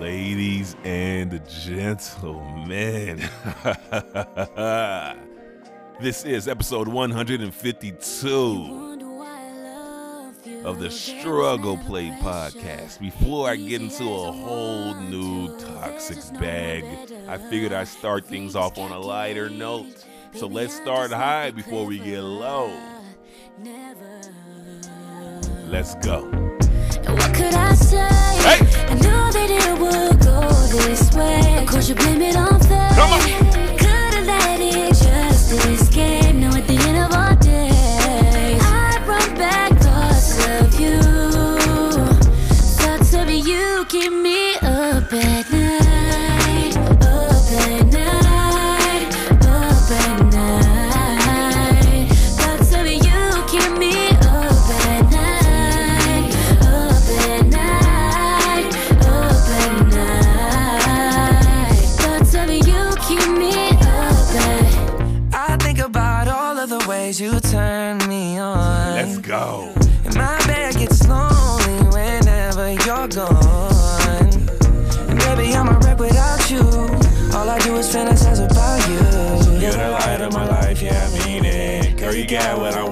Ladies and gentlemen, this is episode 152 of the Struggle Play podcast. Before I get into a whole new toxic bag, I figured I'd start things off on a lighter note. So let's start high before we get low. Let's go. This way. Course, you blame it on fate. Girl, what I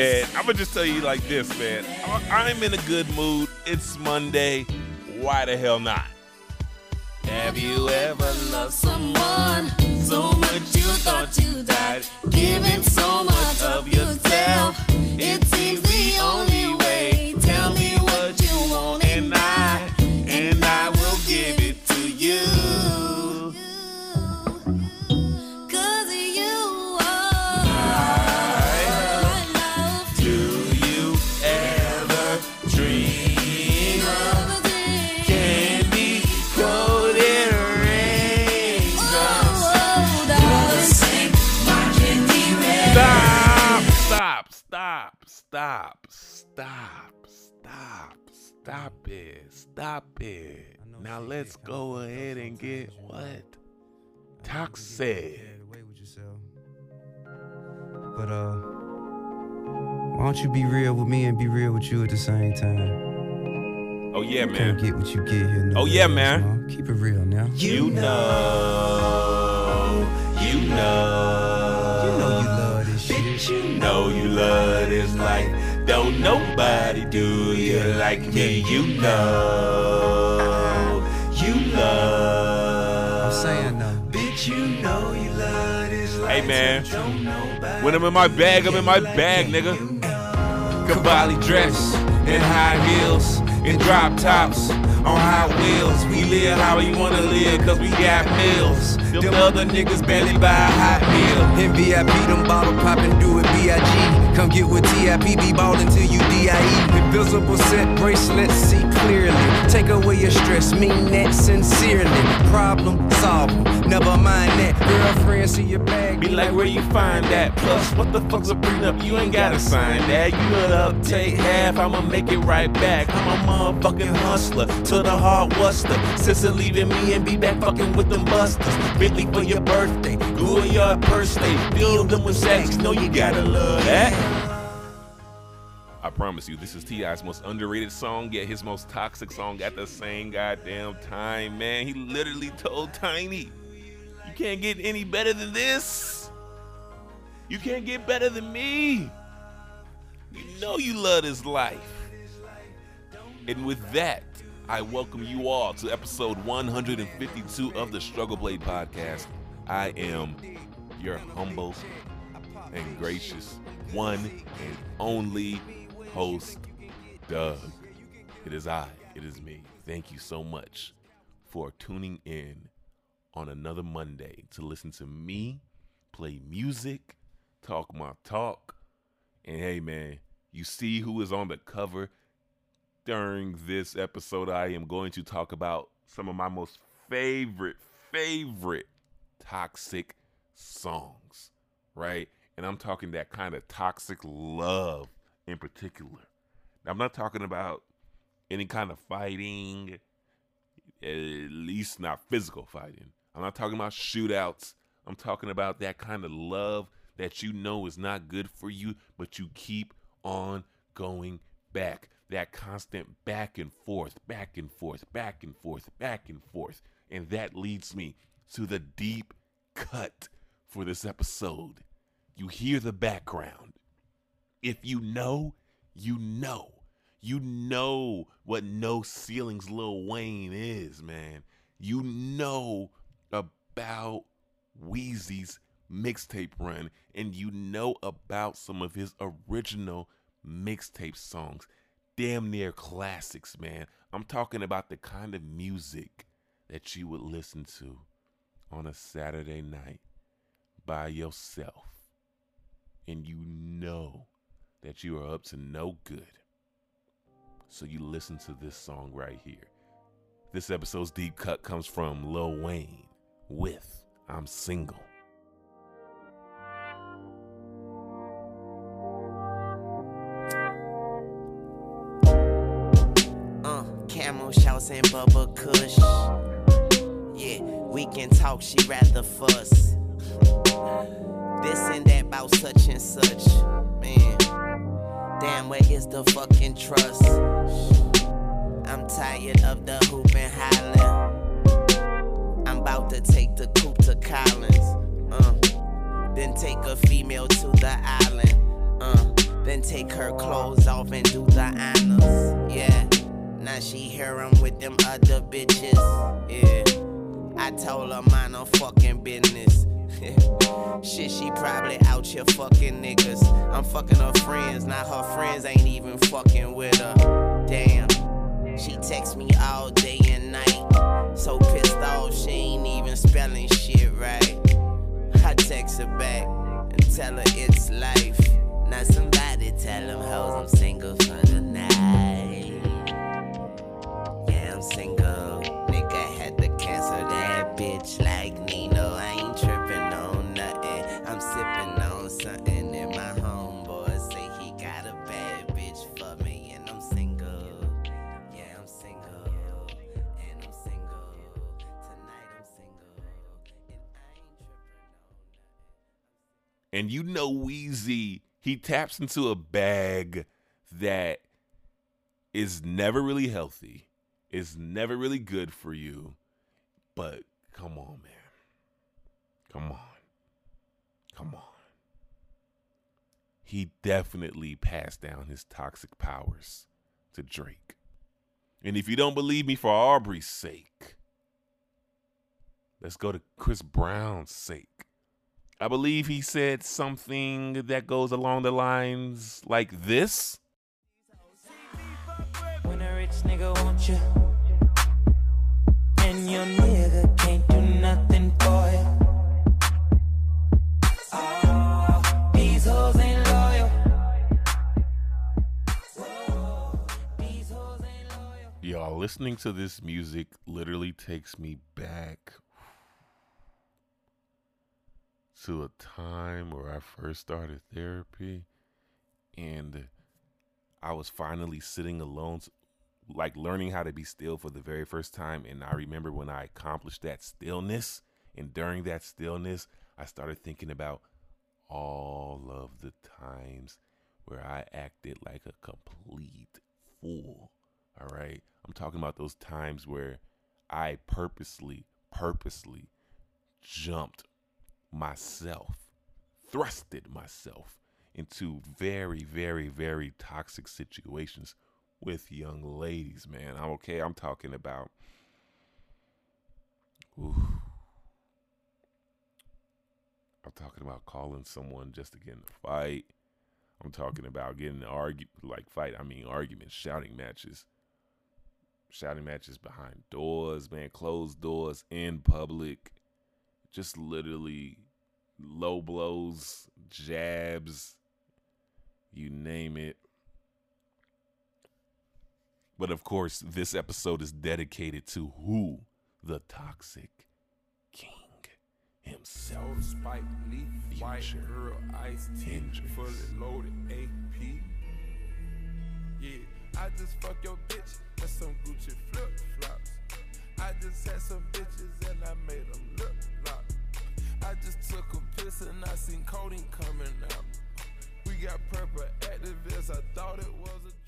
I'm gonna just tell you like this, man. I'm in a good mood. It's Monday. Why the hell not? Have you ever loved someone so much you thought you died? Giving so much of yourself. It seems the only way. Stop it. Now let's go ahead and get what? Toxic. away with yourself. But uh, why don't you be real with me and be real with you at the same time? Oh yeah, man. Can't man. get what you get here. Oh, nowhere yeah, else, man. no? Keep it real now. You know, you know, You know you love this shit. Bitch, you know you love this life. Don't nobody do you like me. You know, you love. I'm saying though. Bitch, you know you love this life. Hey man, when I'm in my bag, I'm in my bag, nigga. Cavalli dress and high heels and drop tops on high wheels. We live how we wanna live, cause we got meals. Them other niggas barely buy a hot meal. In VIP, them bottle poppin', do it B.I.G. Come get with T.I.P. Be ballin' till you D.I.E. Invisible set bracelets, see clearly. Take away your stress, mean that sincerely. Problem solved, never mind that. Girlfriend, see your bag. Be like, where you find that? Plus, what the fuck's a prenup? You ain't gotta sign that. You gotta take half, I'ma make it right back. I'm a motherfucking hustler to the hard wuster. Sister leaving me and be back fucking with them busters. Bentley for your birthday, Google your purse day. Fill them with sex, know you gotta love that. I promise you, this is T.I.'s most underrated song, yet his most toxic song at the same goddamn time, man. He literally told Tiny, You can't get any better than this. You can't get better than me. You know you love this life. And with that, I welcome you all to episode 152 of the Struggle Blade podcast. I am your humble and gracious one and only host, Doug. It is I, it is me. Thank you so much for tuning in on another Monday to listen to me play music, talk my talk. And hey, man, you see who is on the cover during this episode. I am going to talk about some of my most favorite, favorite toxic songs, right? And I'm talking that kind of toxic love in particular. Now, I'm not talking about any kind of fighting, at least not physical fighting. I'm not talking about shootouts. I'm talking about that kind of love that you know is not good for you, but you keep on going back. That constant back and forth, back and forth, back and forth, back and forth. And that leads me to the deep cut for this episode. You hear the background. If you know, you know. You know what No Ceilings Lil Wayne is, man. You know about Weezy's mixtape run, and you know about some of his original mixtape songs. Damn near classics, man. I'm talking about the kind of music that you would listen to on a Saturday night by yourself, and you know that you are up to no good. So you listen to this song right here. This episode's deep cut comes from Lil Wayne with I'm Single. And bubba kush. Yeah, we can talk, she rather fuss. This and that about such and such. Man, damn, where is the fucking trust? I'm tired of the hoop and hollering. I'm about to take the coupe to Collins. Uh, then take a female to the island. Uh, then take her clothes off and do the honors. Yeah, now she hear 'em with them other bitches. Yeah, I told her mind her fucking business. Shit, she probably out here fucking niggas. I'm fucking her friends, now her friends ain't even fucking with her. Damn. She texts me all day and night. So pissed off, she ain't even spelling shit right. I text her back and tell her it's life. Now somebody tell them hoes I'm single for the night. I'm single. Nigga had to cancel that bitch like Nino. I ain't tripping on nothing. I'm sipping on something my homeboy say he got a bad bitch for me and I'm single. Yeah, I'm single. And I'm single. Tonight I'm single. And I ain't tripping on nothing. And you know Weezy, he taps into a bag that is never really healthy, is never really good for you. But come on, man. Come on. Come on. He definitely passed down his toxic powers to Drake. And if you don't believe me for Aubrey's sake, let's go to Chris Brown's sake. I believe he said something that goes along the lines like this. Nigga you, and your nigga can't do nothing for you. Oh. Y'all, listening to this music literally takes me back to a time where I first started therapy and I was finally sitting alone, like learning how to be still for the very first time. And I remember when I accomplished that stillness, and during that stillness, I started thinking about all of the times where I acted like a complete fool. All right. I'm talking about those times where I purposely, purposely jumped myself, thrusted myself into very, very, very toxic situations with young ladies, man. I'm okay. I'm talking about. I'm talking about calling someone just to get in a fight. I'm talking about getting an argue like fight. I mean arguments, shouting matches, shouting matches behind doors, man, closed doors in public. Just literally low blows, jabs, you name it. But of course, this episode is dedicated to who? The toxic king himself. Soda Spike white Future girl, iced tea, fully loaded AP. Yeah, I just fuck your bitch and some Gucci flip flops. I just had some bitches and I made them lock. I just took a piss and I seen codeine coming out. We got Actavis, I thought it was a.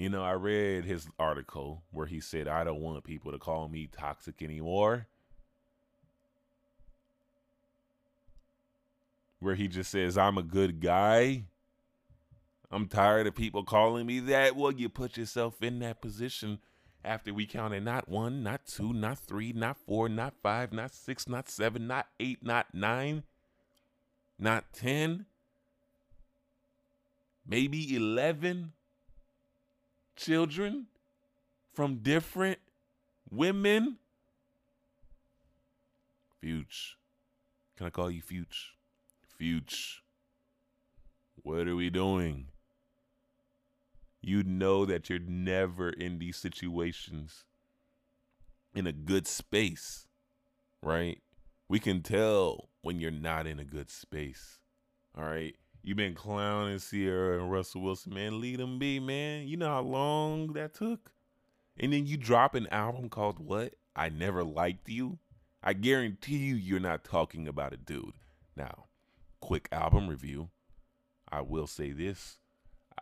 You know, I read his article where he said, I don't want people to call me toxic anymore. Where he just says, I'm a good guy. I'm tired of people calling me that. Well, you put yourself in that position after we counted not one, not two, not three, not four, not five, not six, not seven, not eight, not nine, not 10, maybe 11 children from different women. Fuge. Can I call you Fuge? Fuge. What are we doing? You know that you're never in these situations in a good space, right? We can tell when you're not in a good space. All right. You've been clowning Ciara and Russell Wilson, man. Lead them be, man. You know how long that took? And then you drop an album called What? I Never Liked You. I guarantee you, you're not talking about a dude. Now, quick album review. I will say this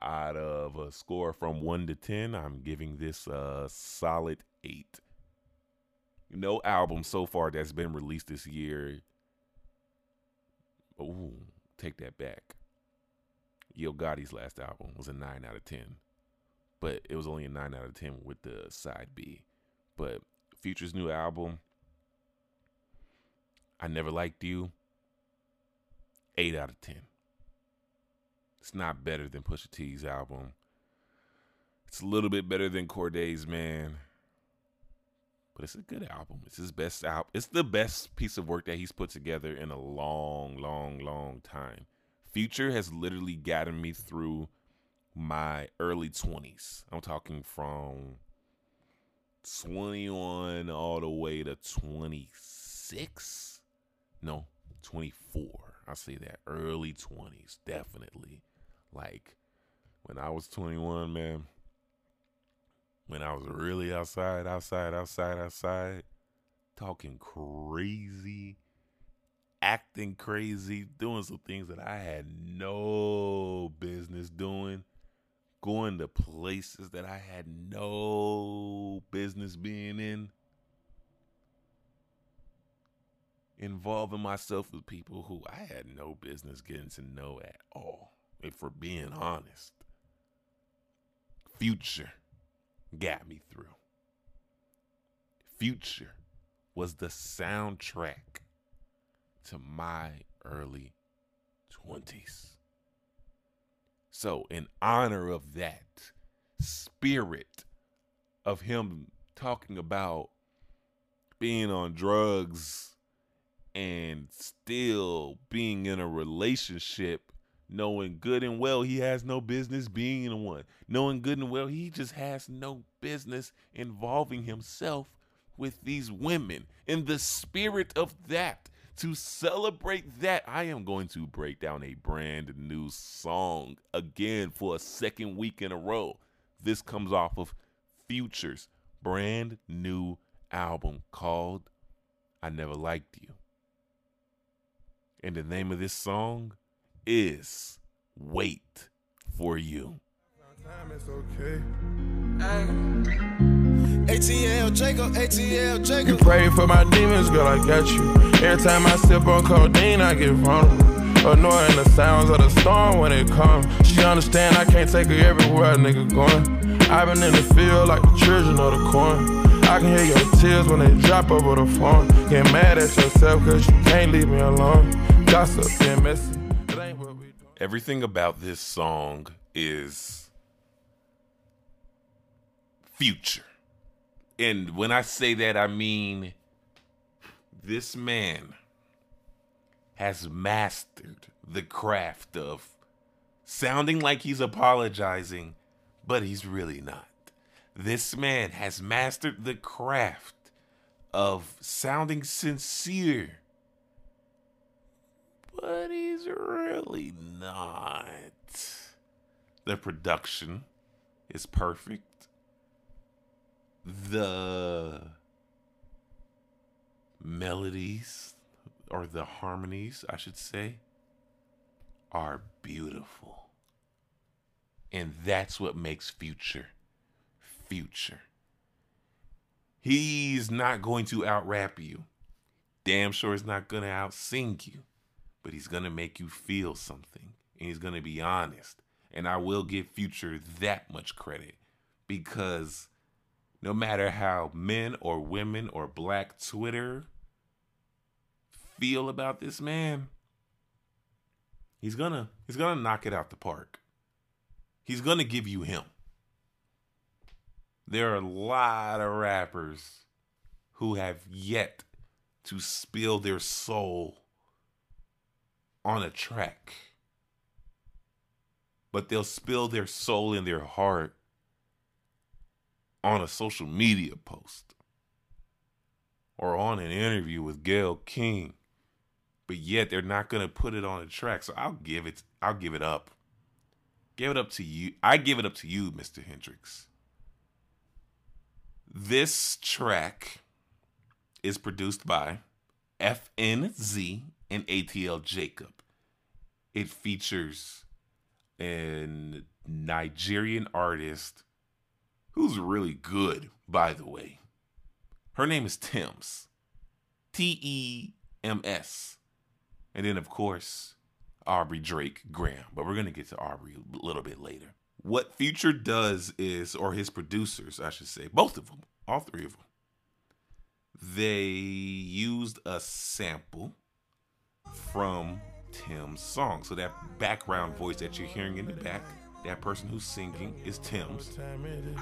out of a score from 1 to 10, I'm giving this a solid 8. No album so far that's been released this year. Ooh, take that back. Yo Gotti's last album was a 9 out of 10. But it was only a 9 out of 10 with the side B. But Future's new album, I Never Liked You, 8 out of 10. It's not better than Pusha T's album. It's a little bit better than Corday's Man. But it's a good album. It's his best album. It's the best piece of work that he's put together in a long, long, long time. Future has literally gotten me through my early 20s. I'm talking from 21 all the way to 26. No, 24. I say that early 20s, definitely. Like when I was 21, man, when I was really outside, outside, outside, outside, talking crazy, acting crazy, doing some things that I had no business doing, going to places that I had no business being in, involving myself with people who I had no business getting to know at all, if we're being honest. Future got me through. Future was the soundtrack to my early 20s. So, in honor of that spirit of him talking about being on drugs and still being in a relationship, knowing good and well he has no business being in one, knowing good and well he just has no business involving himself with these women. In the spirit of that, to celebrate that, I am going to break down a brand new song again for a second week in a row. This comes off of Future's brand new album called I Never Liked You. And the name of this song is Wait for You. Time it's okay. ATL Jacob, ATL You Jacob. pray for my demons, girl, I got you. Every time I sip on codeine, I get vulnerable. Annoying the sounds of the storm when it comes. She understand I can't take her everywhere a nigga going. i been in the field like the children of the corn. I can hear your tears when they drop over the phone. Get mad at yourself cause you can't leave me alone. Gossip, being messy. It ain't what we do. Everything about this song is future. And when I say that, I mean this man has mastered the craft of sounding like he's apologizing, but he's really not. This man has mastered the craft of sounding sincere, but he's really not. The production is perfect. The melodies or the harmonies, I should say, are beautiful. And that's what makes Future Future. He's not going to out rap you. Damn sure he's not going to out sing you. But he's going to make you feel something. And he's going to be honest. And I will give Future that much credit because no matter how men or women or black Twitter feel about this man, he's gonna he's gonna knock it out the park. He's gonna give you him. There are a lot of rappers who have yet to spill their soul on a track. But they'll spill their soul in their heart on a social media post or on an interview with Gayle King. But yet they're not going to put it on a track. So I'll give it I'll give it up. Give it up to you. I give it up to you, Mr. Hendrix. This track is produced by FNZ and ATL Jacob. It features an Nigerian artist who's really good, by the way. Her name is Tems. T E M S. And then, of course, Aubrey Drake Graham. But we're going to get to Aubrey a little bit later. What Future does is, or his producers, I should say, both of them, all three of them, they used a sample from Tems' song. So that background voice that you're hearing in the back, that person who's singing is Tems. Time it is.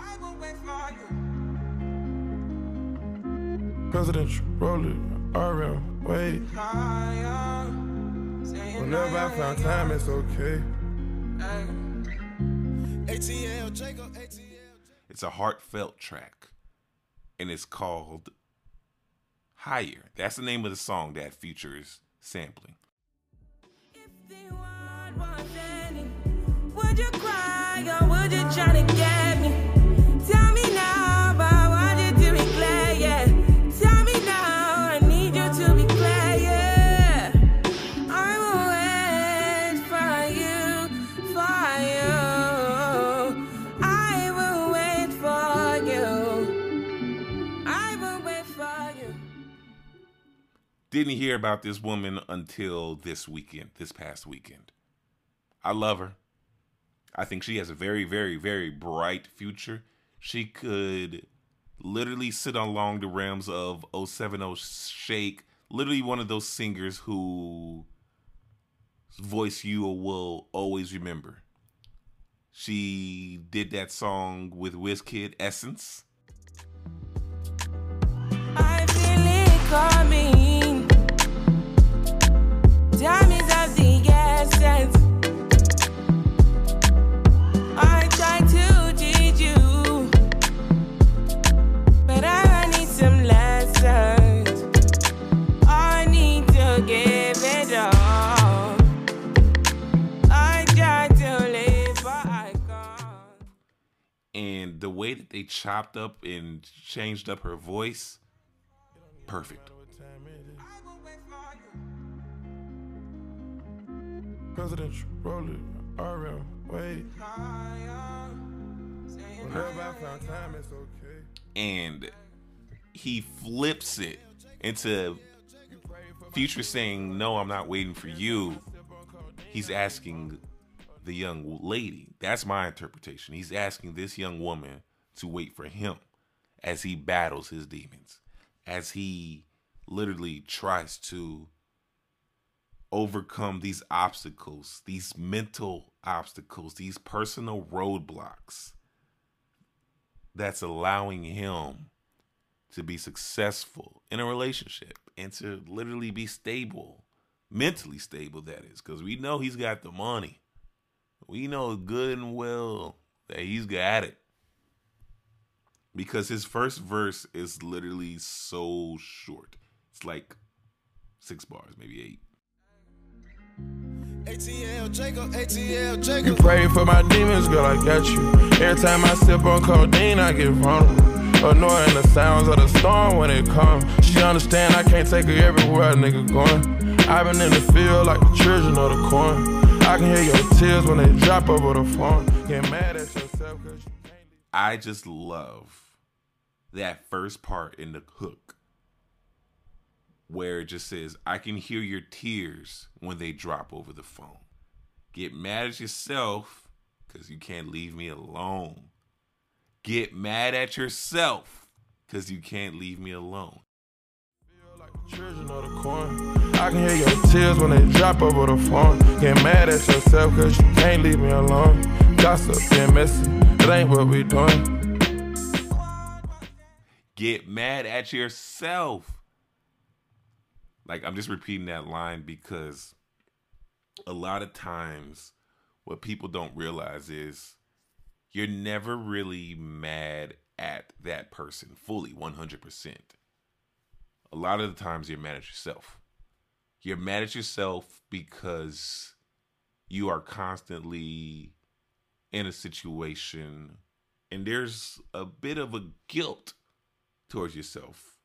Presidential, roll it, RM, wait. Whenever I found time, it's okay. ATL, Jacob, ATL. It's a heartfelt track, and it's called Higher. That's the name of the song that features sampling. Didn't hear about this woman until this weekend, this past weekend. I love her. I think she has a very, very, very bright future. She could literally sit along the realms of 070 Shake, literally one of those singers who voice you will always remember. She did that song with Wizkid, Essence. Chopped up and changed up her voice, perfect. What time it is. Presidential, roll it, RM, wait. Whenever I found time, it's okay. And he flips it into Future saying, No, I'm not waiting for you. He's asking the young lady. That's my interpretation. He's asking this young woman to wait for him as he battles his demons, as he literally tries to overcome these obstacles, these mental obstacles, these personal roadblocks that's allowing him to be successful in a relationship and to literally be stable, mentally stable, that is, because we know he's got the money. We know good and well that he's got it. Because his first verse is literally so short. It's like six bars, maybe eight. ATL Jacob, ATL You Jacob. pray for my demons, girl, I got you. Every time I sip on codeine, I get vulnerable. Annoying the sounds of the storm when it comes. She understand I can't take her everywhere nigga going. I've been in the field like the children of the corn. I can hear your tears when they drop over the phone. Get mad at yourself cause you can't. I just love that first part in the hook where it just says, I can hear your tears when they drop over the phone. Get mad at yourself because you can't leave me alone. Get mad at yourself because you can't leave me alone. I can hear your tears when they drop over the phone. Get mad at yourself cause you can't leave me alone. Gossip get messy, it ain't what we doing. Get mad at yourself. Like, I'm just repeating that line because a lot of times what people don't realize is you're never really mad at that person fully 100%. A lot of the times you're mad at yourself. You're mad at yourself because you are constantly in a situation and there's a bit of a guilt towards yourself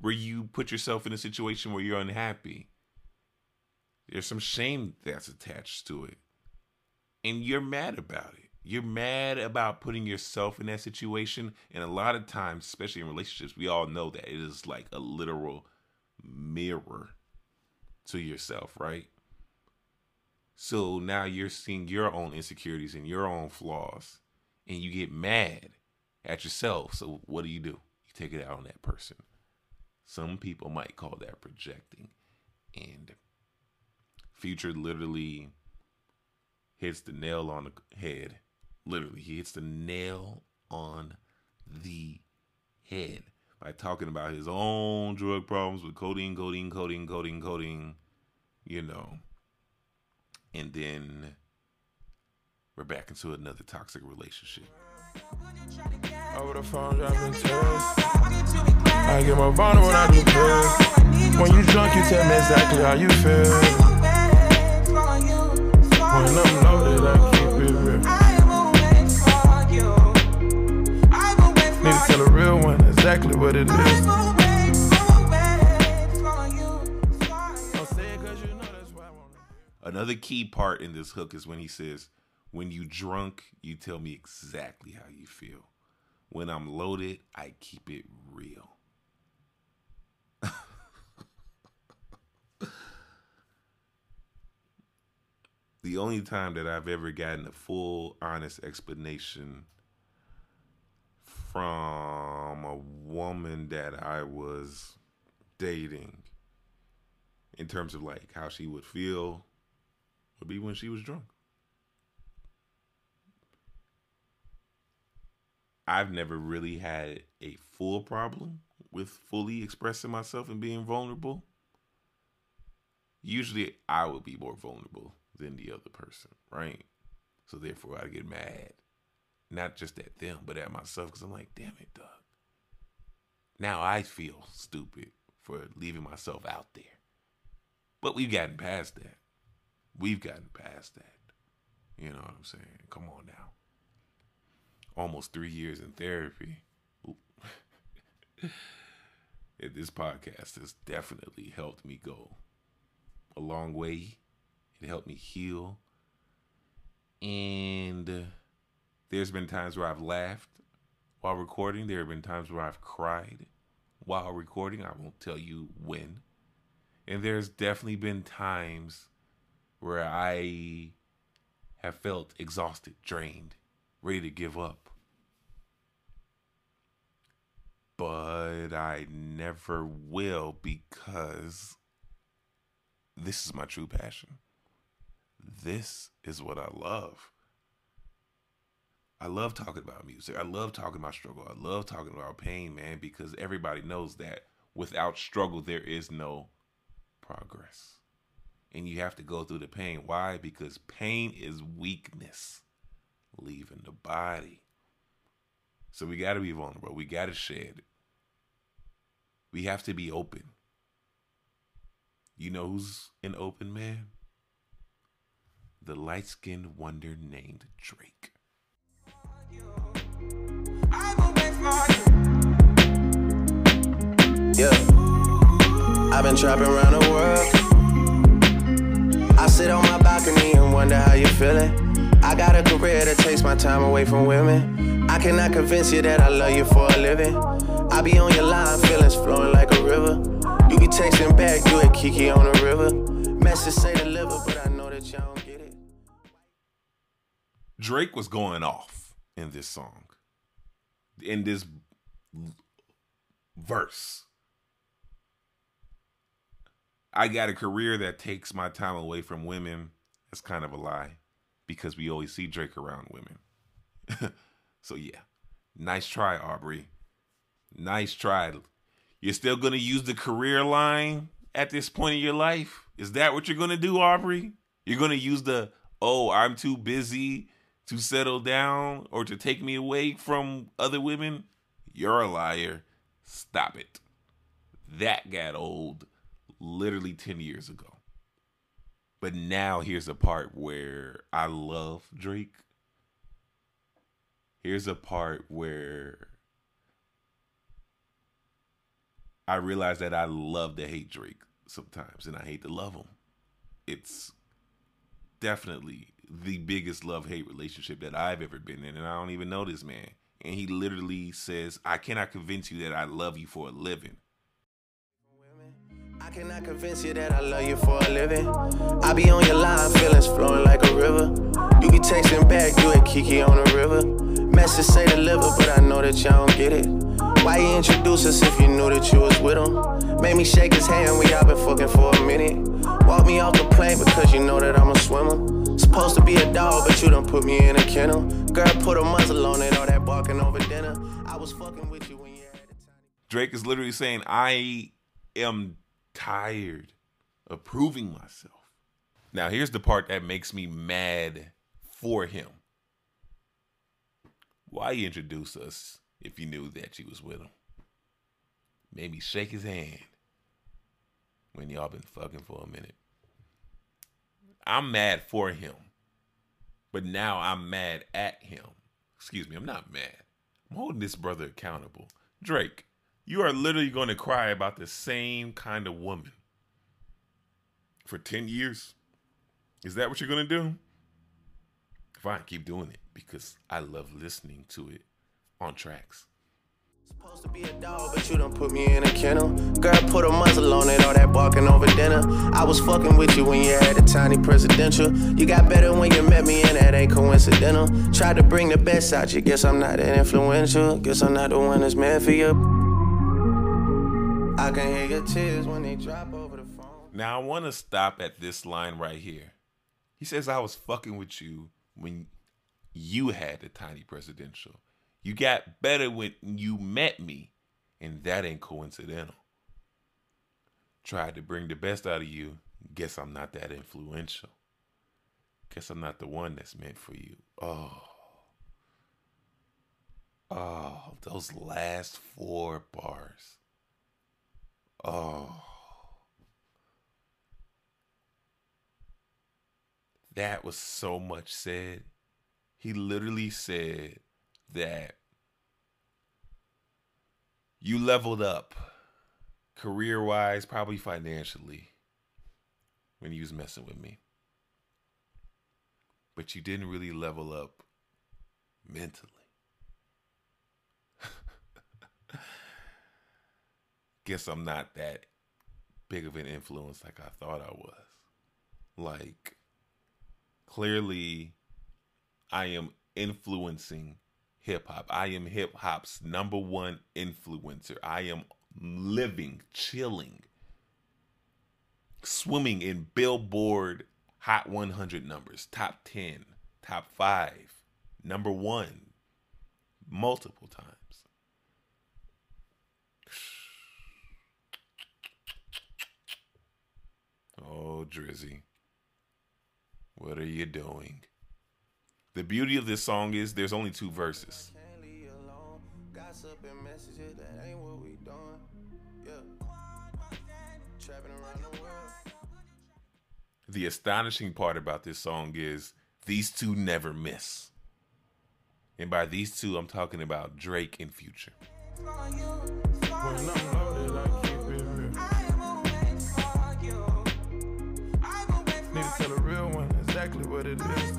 where you put yourself in a situation where you're unhappy. There's some shame that's attached to it. And you're mad about it. You're mad about putting yourself in that situation. And a lot of times, especially in relationships, we all know that it is like a literal mirror to yourself, right? So now you're seeing your own insecurities and your own flaws, and you get mad at yourself. So what do you do? Take it out on that person. Some people might call that projecting. And Future literally hits the nail on the head. Literally, he hits the nail on the head by talking about his own drug problems with codeine, codeine, codeine, codeine, codeine, you know. And then we're back into another toxic relationship. Over the phone, dropping. I get vulnerable when I do. When you drunk, you tell me exactly how you feel. When I'm loaded, I keep it real. Need to tell a real one exactly what it is. Another key part in this hook is when he says, When you drunk, you tell me exactly how you feel. When I'm loaded, I keep it real. the only time that I've ever gotten a full, honest explanation from a woman that I was dating in terms of like how she would feel would be when she was drunk. I've never really had a full problem with fully expressing myself and being vulnerable. Usually I would be more vulnerable than the other person, right? So therefore I get mad. Not just at them, but at myself because I'm like, damn it, Doug. Now I feel stupid for leaving myself out there. But we've gotten past that. We've gotten past that. You know what I'm saying? Come on now. Almost three years in therapy. And this podcast has definitely helped me go a long way. It helped me heal. And there's been times where I've laughed while recording. There have been times where I've cried while recording. I won't tell you when. And there's definitely been times where I have felt exhausted, drained, ready to give up. But I never will because this is my true passion. This is what I love. I love talking about music. I love talking about struggle. I love talking about pain, man, because everybody knows that without struggle, there is no progress. And you have to go through the pain. Why? Because pain is weakness leaving the body. So we got to be vulnerable. We got to shed. It. We have to be open. You know who's an open man? The light skinned wonder named Drake. Yeah. I've been trapping around the world. I sit on my balcony and wonder how you feeling. I got a career that takes my time away from women. I cannot convince you that I love you for a living. I be on your line, feelings flowing like a river. You be texting back, you at Kiki on the river. Message say deliver, but I know that y'all don't get it. Drake was going off in this song, in this verse. I got a career that takes my time away from women. That's kind of a lie because we always see Drake around women. so, yeah, nice try, Aubrey. Nice try. You're still to use the career line at this point in your life? Is that what you're to do, Aubrey? You're to use the, oh, I'm too busy to settle down or to take me away from other women? You're a liar. Stop it. That got old literally 10 years ago. But now here's a part where I love Drake. Here's a part where I realize that I love to hate Drake sometimes and I hate to love him. It's definitely the biggest love hate relationship that I've ever been in, and I don't even know this man. And he literally says, I cannot convince you that I love you for a living. I cannot convince you that I love you for a living. I be on your line, feelings flowing like a river. You be texting back, you at Kiki on the river. Message say deliver, but I know that y'all don't get it. Why you introduce us if you knew that you was with him? Made me shake his hand, we all been fucking for a minute. Walk me off the plane because you know that I'm a swimmer. Supposed to be a dog, but you done put me in a kennel. Girl, put a muzzle on it, all that barking over dinner. I was fucking with you when you had the time. Drake is literally saying, I am tired of proving myself. Now, here's the part that makes me mad for him. Why introduce us if you knew that you was with him? Made me shake his hand when y'all been fucking for a minute. I'm mad for him, but now I'm mad at him. Excuse me, I'm not mad. I'm holding this brother accountable. Drake, you are literally going to cry about the same kind of woman for 10 years. Is that what you're going to do? Fine, keep doing it because I love listening to it on tracks. Supposed to be a dog, but you done put me in a kennel. Girl, put a muzzle on it, all that barking over dinner. I was fucking with you when you had a tiny presidential. You got better when you met me, and that ain't coincidental. Tried to bring the best out you, guess I'm not that influential. Guess I'm not the one that's meant for you. I can hear your tears when they drop over the phone. Now I want to stop at this line right here. He says I was fucking with you when you had the tiny presidential. You got better when you met me, and that ain't coincidental. Tried to bring the best out of you. Guess I'm not that influential. Guess I'm not the one that's meant for you. Oh. Oh, those last four bars. Oh. That was so much said. He literally said that you leveled up career wise, probably financially, when you was messing with me. But you didn't really level up mentally. Guess I'm not that big of an influence like I thought I was. Like, clearly, I am influencing hip hop. I am hip hop's number one influencer. I am living, chilling swimming in Billboard Hot 100 numbers, top 10, top 5, number 1 multiple times. Oh, Drizzy. What are you doing? The beauty of this song is there's only two verses. Gossip and messages, that ain't what we doing. Yeah. Trapping around the. The astonishing part about this song is these two never miss. And by these two, I'm talking about Drake and Future. Need to tell a real one exactly what it is.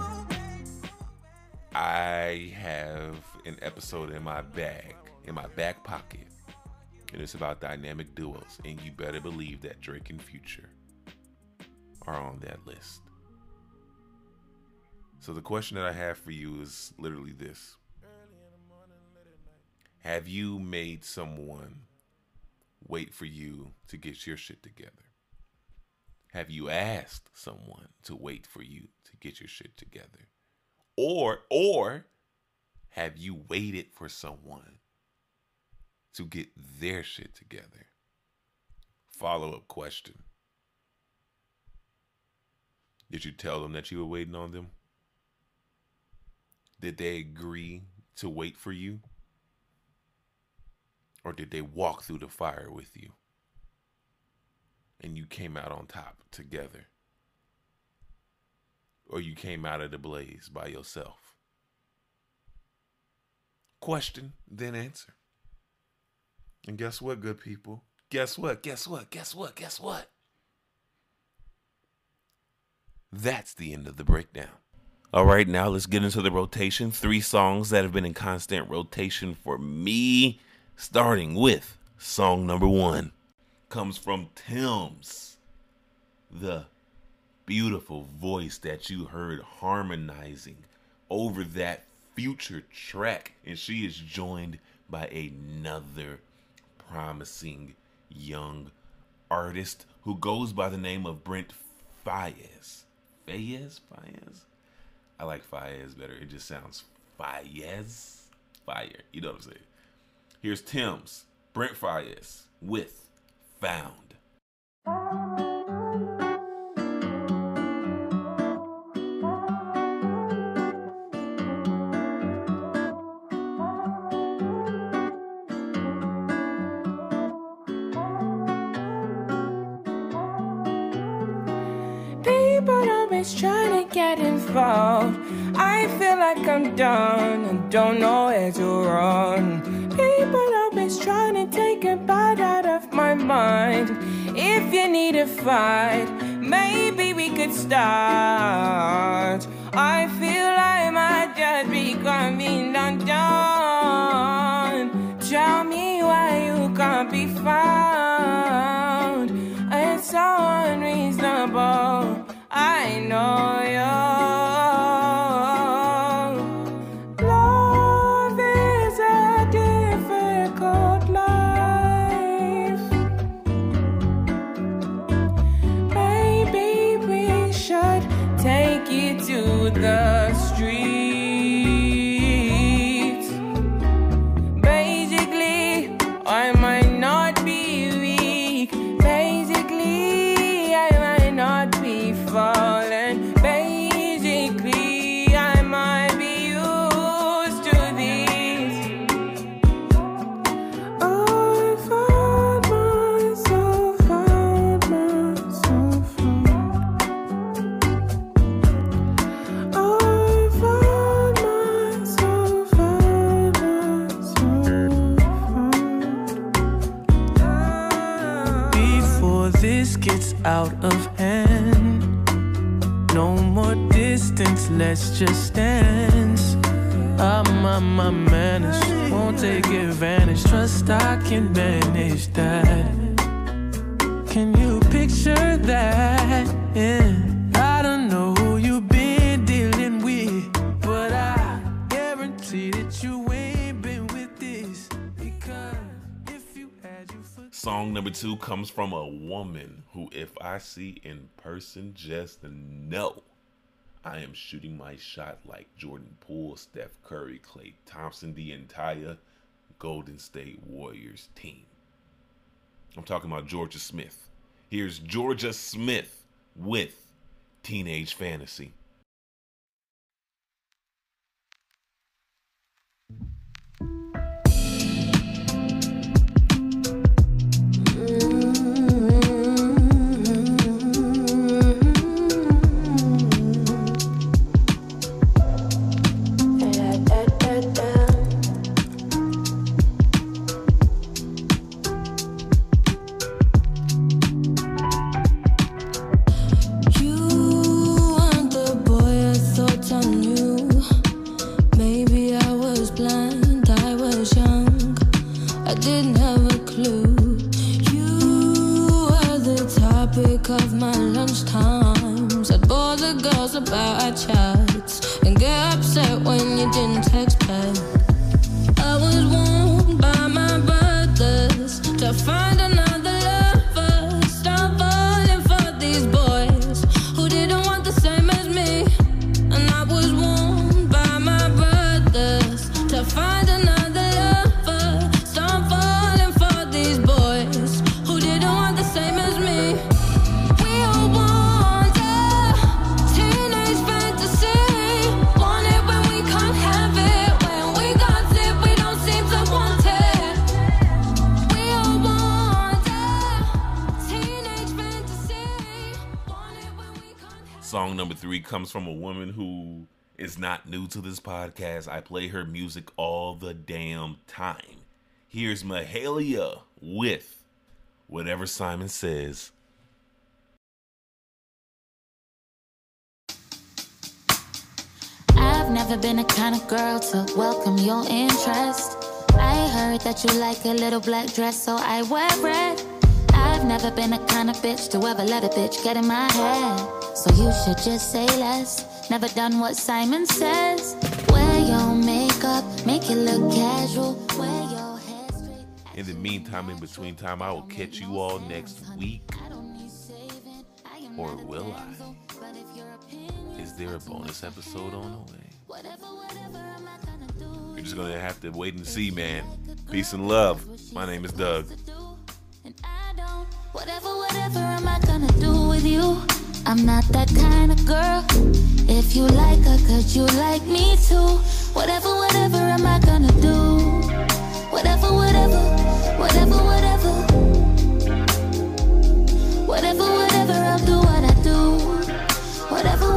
I have an episode in my bag, in my back pocket, and it's about dynamic duos. And you better believe that Drake and Future are on that list. So the question that I have for you is literally this Have you made someone wait for you to get your shit together? Have you asked someone to wait for you to get your shit together? Or or have you waited for someone to get their shit together? Follow up question. Did you tell them that you were waiting on them? Did they agree to wait for you? Or did they walk through the fire with you? And you came out on top together? Or you came out of the blaze by yourself? Question, then answer. And guess what, good people? Guess what? Guess what? Guess what? Guess what? That's the end of the breakdown. All right, now let's get into the rotation. Three songs that have been in constant rotation for me, starting with song number one. Comes from Tems, the beautiful voice that you heard harmonizing over that future track. And she is joined by another promising young artist who goes by the name of Brent Faiyaz. Fayez? Fayez? I like Fayez better. It just sounds Fayez. Fire. You know what I'm saying? Here's Tems Brent Faiyaz with Found. People always trying to get involved. I feel like I'm done and don't know where to run. Mind. If you need a fight, maybe we could start. I feel I might just be coming undone. Tell me why you can't be found. Number two comes from a woman who, if I see in person, just know I am shooting my shot like Jordan Poole, Steph Curry, Klay Thompson, the entire Golden State Warriors team. I'm talking about Jorja Smith. Here's Jorja Smith with Teenage Fantasy. Of my lunchtimes. I'd bore the girls about our chats and get upset when you didn't text back. Comes from a woman who is not new to this podcast. I play her music all the damn time. Here's Mahalia with Whatever Simon Says. I've never been the kind of girl to welcome your interest. I heard that you like a little black dress, so I wear red. I've never been the kind of bitch to ever let a bitch get in my head. So you should just say less. Never done what Simon says. Wear your makeup, make it look casual. Wear your hair straight. In the meantime, in between time, I will catch you all next week. I don't need saving. I am Or will I? angel, But if your opinion Is there a bonus episode on the way? Whatever, whatever am I gonna do? You're just gonna have to wait and see, man. Peace and love. My name is Doug. And I don't, whatever, whatever am I gonna do with you? I'm not that kind of girl. If you like her, could you like me too? Whatever, whatever am I gonna do? Whatever, whatever, whatever, whatever. Whatever, whatever, I'll do what I do. Whatever,